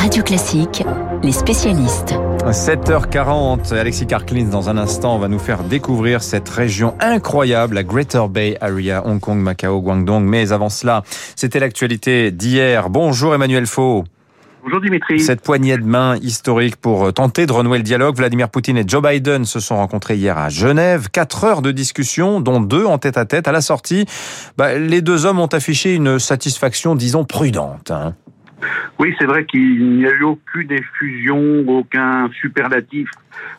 Radio Classique, les spécialistes. 7h40, Alexis Karklins, dans un instant, on va nous faire découvrir cette région incroyable, la Greater Bay Area, Hong Kong, Macao, Guangdong. Mais avant cela, c'était l'actualité d'hier. Bonjour Emmanuel Faux. Bonjour Dimitri. Cette poignée de main historique pour tenter de renouer le dialogue, Vladimir Poutine et Joe Biden se sont rencontrés hier à Genève. Quatre heures de discussion, dont deux en tête à tête. À la sortie, bah, les deux hommes ont affiché une satisfaction, disons, prudente. Hein. Oui, c'est vrai qu'il n'y a eu aucune effusion, aucun superlatif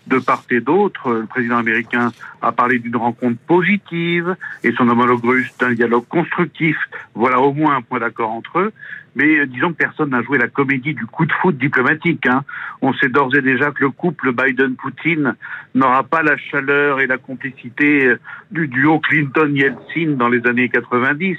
de part et d'autre. Le président américain a parlé d'une rencontre positive et son homologue russe d'un dialogue constructif. Voilà au moins un point d'accord entre eux. Mais euh, disons que personne n'a joué la comédie du coup de foot diplomatique. Hein. On sait d'ores et déjà que le couple Biden-Poutine n'aura pas la chaleur et la complicité euh, du duo Clinton-Yeltsin dans les années 90.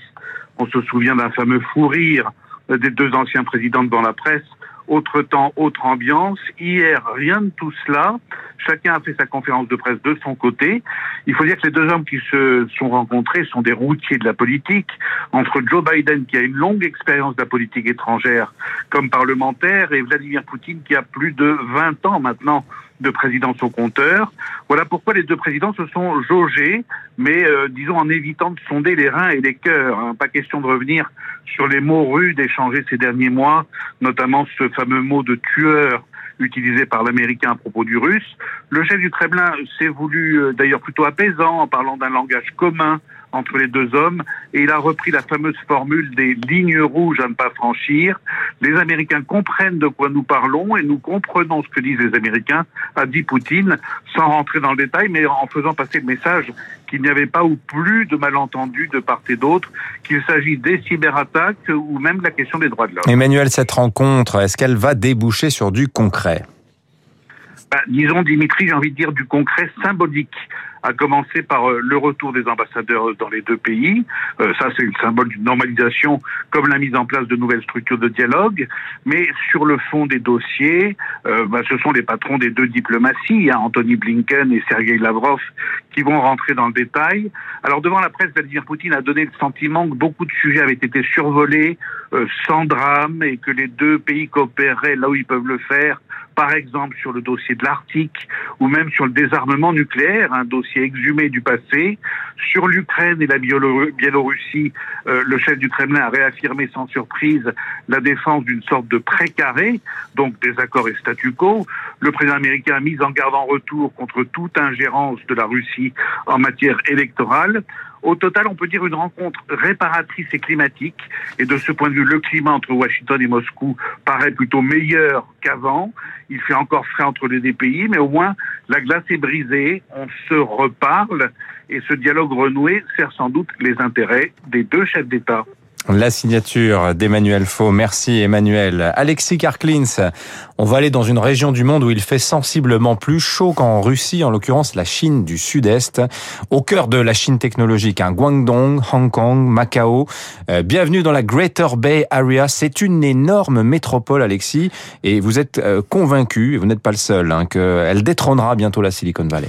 On se souvient d'un fameux fou rire des deux anciens présidents devant la presse. Autre temps, autre ambiance. Hier, rien de tout cela. Chacun a fait sa conférence de presse de son côté. Il faut dire que les deux hommes qui se sont rencontrés sont des routiers de la politique. Entre Joe Biden, qui a une longue expérience de la politique étrangère comme parlementaire, et Vladimir Poutine, qui a plus de 20 ans maintenant de présidence au compteur. Voilà pourquoi les deux présidents se sont jaugés, mais euh, disons en évitant de sonder les reins et les cœurs. Hein. Pas question de revenir sur les mots rudes échangés ces derniers mois, notamment ce fameux mot de tueur utilisé par l'Américain à propos du Russe. Le chef du Kremlin s'est voulu euh, d'ailleurs plutôt apaisant en parlant d'un langage commun entre les deux hommes et il a repris la fameuse formule des lignes rouges à ne pas franchir. Les Américains comprennent de quoi nous parlons et nous comprenons ce que disent les Américains, a dit Poutine, sans rentrer dans le détail, mais en faisant passer le message qu'il n'y avait pas ou plus de malentendus de part et d'autre, qu'il s'agit des cyberattaques ou même de la question des droits de l'homme. Emmanuel, cette rencontre, est-ce qu'elle va déboucher sur du concret? Bah, disons, Dimitri, j'ai envie de dire du concret symbolique à commencer par euh, le retour des ambassadeurs dans les deux pays. Euh, ça, c'est le symbole d'une normalisation, comme la mise en place de nouvelles structures de dialogue. Mais sur le fond des dossiers, euh, bah, ce sont les patrons des deux diplomaties, hein, Anthony Blinken et Sergei Lavrov, qui vont rentrer dans le détail. Alors, devant la presse, Vladimir Poutine a donné le sentiment que beaucoup de sujets avaient été survolés sans drame et que les deux pays coopéreraient là où ils peuvent le faire par exemple sur le dossier de l'Arctique ou même sur le désarmement nucléaire, un dossier exhumé du passé. Sur l'Ukraine et la Biélorussie, euh, le chef du Kremlin a réaffirmé sans surprise la défense d'une sorte de précaré, donc des accords et statu quo. Le président américain a mis en garde en retour contre toute ingérence de la Russie en matière électorale. Au total, on peut dire une rencontre réparatrice et climatique. Et de ce point de vue, le climat entre Washington et Moscou paraît plutôt meilleur qu'avant. Il fait encore frais entre les deux pays, mais au moins la glace est brisée, on se reparle et ce dialogue renoué sert sans doute les intérêts des deux chefs d'État. La signature d'Emmanuel Faux. Merci Emmanuel. Alexis Karklins, on va aller dans une région du monde où il fait sensiblement plus chaud qu'en Russie, en l'occurrence la Chine du Sud-Est, au cœur de la Chine technologique, hein, Guangdong, Hong Kong, Macao. Euh, bienvenue dans la Greater Bay Area. C'est une énorme métropole, Alexis, et vous êtes euh, convaincu, et vous n'êtes pas le seul, hein, qu'elle détrônera bientôt la Silicon Valley.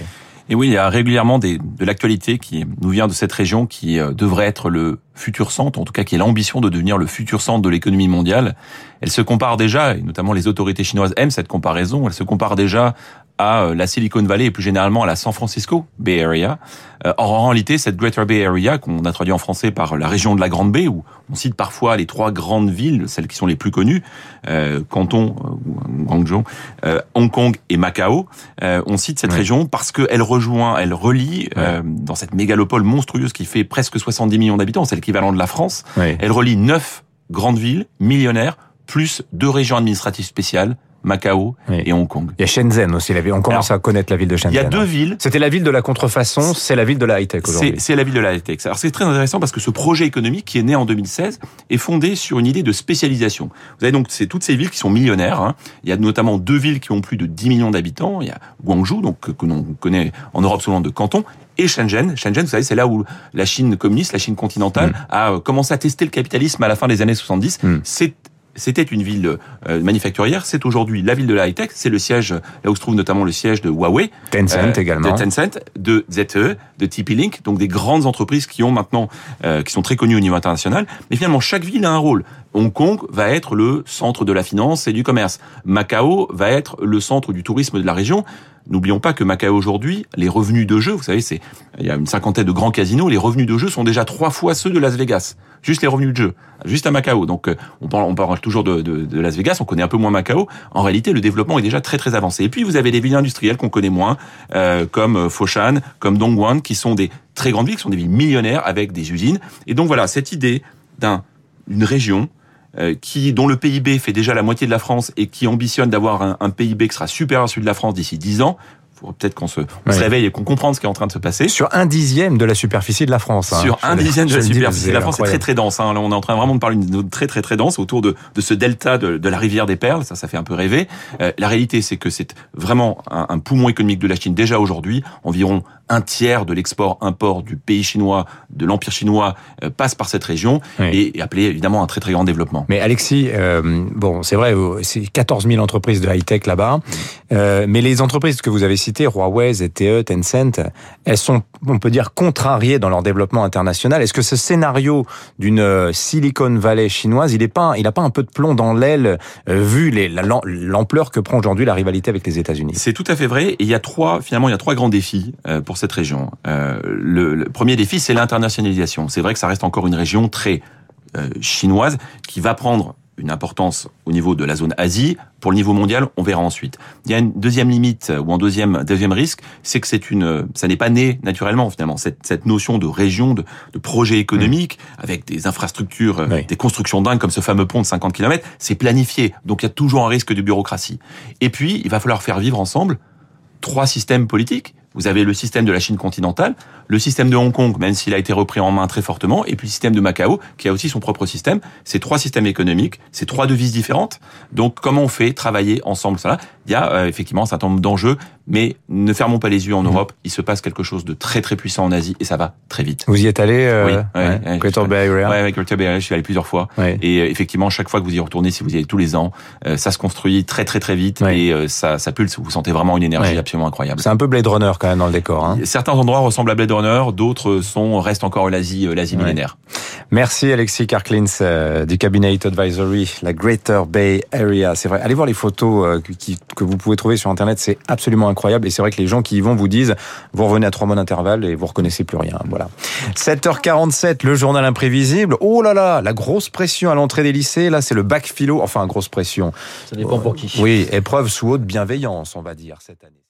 Et oui, il y a régulièrement des, de l'actualité qui nous vient de cette région qui euh, devrait être le futur centre, en tout cas qui a l'ambition de devenir le futur centre de l'économie mondiale. Elle se compare déjà, et notamment les autorités chinoises aiment cette comparaison, elle se compare déjà à euh, la Silicon Valley et plus généralement à la San Francisco Bay Area. Euh, or, en réalité, cette Greater Bay Area, qu'on a traduit en français par la région de la Grande Baie, où on cite parfois les trois grandes villes, celles qui sont les plus connues, euh, Canton, euh, Guangzhou, euh, Hong Kong et Macao. on cite cette région parce qu'elle rejoint, elle relie dans cette mégalopole monstrueuse qui fait presque 70 millions d'habitants, c'est l'équivalent de la France. Elle relie neuf grandes villes millionnaires plus deux régions administratives spéciales, Macao et Hong Kong. Il y a Shenzhen aussi. On commence à connaître la ville de Shenzhen. Il y a deux villes. C'était la ville de la contrefaçon, c'est la ville de la high-tech aujourd'hui. C'est la ville de la high-tech. Alors c'est très intéressant parce que ce projet économique qui est né en 2016 est fondé sur une idée de spécialisation. Vous avez donc c'est toutes ces villes qui sont millionnaires. Hein. Il y a notamment deux villes qui ont plus de 10 millions d'habitants. Il y a Guangzhou, donc que l'on connaît en Europe sous le nom de Canton, et Shenzhen. Shenzhen, vous savez, c'est là où la Chine communiste, la Chine continentale, mm. a commencé à tester le capitalisme à la fin des années 70. Mm. C'est c'était une ville euh, manufacturière, c'est aujourd'hui la ville de la high-tech, c'est le siège, là où se trouve notamment le siège de Huawei. Tencent euh, également. De Tencent, de ZTE, de TP-Link, donc des grandes entreprises qui ont maintenant, euh, qui sont très connues au niveau international. Mais finalement, chaque ville a un rôle. Hong Kong va être le centre de la finance et du commerce. Macao va être le centre du tourisme de la région. N'oublions pas que Macao aujourd'hui, les revenus de jeu, vous savez, c'est il y a une cinquantaine de grands casinos, les revenus de jeu sont déjà trois fois ceux de Las Vegas. Juste les revenus de jeu, juste à Macao. Donc euh, on parle, on parle toujours de, de, de, Las Vegas, on connaît un peu moins Macao. En réalité, le développement est déjà très très avancé. Et puis vous avez des villes industrielles qu'on connaît moins, euh, comme euh, Foshan, comme Dongguan, qui sont des très grandes villes, qui sont des villes millionnaires avec des usines. Et donc voilà, cette idée d'un une région qui, dont le PIB fait déjà la moitié de la France et qui ambitionne d'avoir un, un PIB qui sera supérieur à celui de la France d'ici 10 ans, faut peut-être qu'on se, on se réveille et qu'on comprenne ce qui est en train de se passer. Sur un dixième de la superficie de la France. Hein. Sur un dixième de la superficie de la France, c'est très très dense. Hein. Là, on est en train vraiment de parler d'une zone très très très dense autour de, de ce delta de, de, la rivière des Perles. Ça, ça fait un peu rêver. Euh, la réalité, c'est que c'est vraiment un, un, poumon économique de la Chine déjà aujourd'hui. Environ un tiers de l'export-import du pays chinois, de l'empire chinois, euh, passe par cette région oui. et, appelé évidemment un très très grand développement. Mais Alexis, euh, bon, c'est vrai, c'est 14 000 entreprises de high-tech là-bas, euh, mais les entreprises que vous avez citées, Huawei, ZTE, Tencent, elles sont, on peut dire, contrariées dans leur développement international. Est-ce que ce scénario d'une euh, Silicon Valley chinoise, il n'a pas, il a pas un peu de plomb dans l'aile euh, vu l'ampleur que prend aujourd'hui la rivalité avec les États-Unis? C'est tout à fait vrai. Et il y a trois, finalement, il y a trois grands défis euh, pour cette région. Le, premier défi, c'est l'internationalisation. C'est vrai que ça reste encore une région très chinoise qui va prendre une importance au niveau de la zone Asie. Pour le niveau mondial, on verra ensuite. Il y a une deuxième limite ou un deuxième deuxième risque, c'est que c'est une, ça n'est pas né naturellement finalement. Cette, cette notion de région, de, de projet économique mmh. avec des infrastructures, oui. des constructions dingues comme ce fameux pont de 50 km, c'est planifié. Donc il y a toujours un risque de bureaucratie. Et puis il va falloir faire vivre ensemble trois systèmes politiques vous avez le système de la Chine continentale, le système de Hong Kong, même s'il a été repris en main très fortement, et puis le système de Macao, qui a aussi son propre système. C'est trois systèmes économiques, c'est trois devises différentes. Donc, comment on fait travailler ensemble ça Il y a euh, effectivement un certain nombre d'enjeux, mais ne fermons pas les yeux en mmh. Europe. Il se passe quelque chose de très très puissant en Asie, et ça va très vite. Vous y êtes allé euh, Oui. Ouais, ouais, Greater Bay Area. Oui, avec Greater Bay Area, je suis allé plusieurs fois. Ouais. Et euh, effectivement, chaque fois que vous y retournez, si vous y allez tous les ans, euh, ça se construit très très très vite, et euh, ça, ça pulse. Vous sentez vraiment une énergie absolument incroyable. C'est un peu Blade Runner quand même dans le décor. Hein certains endroits ressemblent à Blade Runner, d'autres sont restent encore l'Asie, l'Asie ouais. millénaire. Merci Alexis Karklins du Cabinet Advisory, la Greater Bay Area. C'est vrai. Allez voir les photos que vous pouvez trouver sur Internet, c'est absolument incroyable. Et c'est vrai que les gens qui y vont vous disent, vous revenez à trois mois d'intervalle et vous reconnaissez plus rien. Voilà. 7h47, le journal imprévisible. Oh là là, la grosse pression à l'entrée des lycées. Là, c'est le bac philo. Enfin, grosse pression. Ça dépend pour qui. Oui, épreuve sous haute bienveillance, on va dire cette année.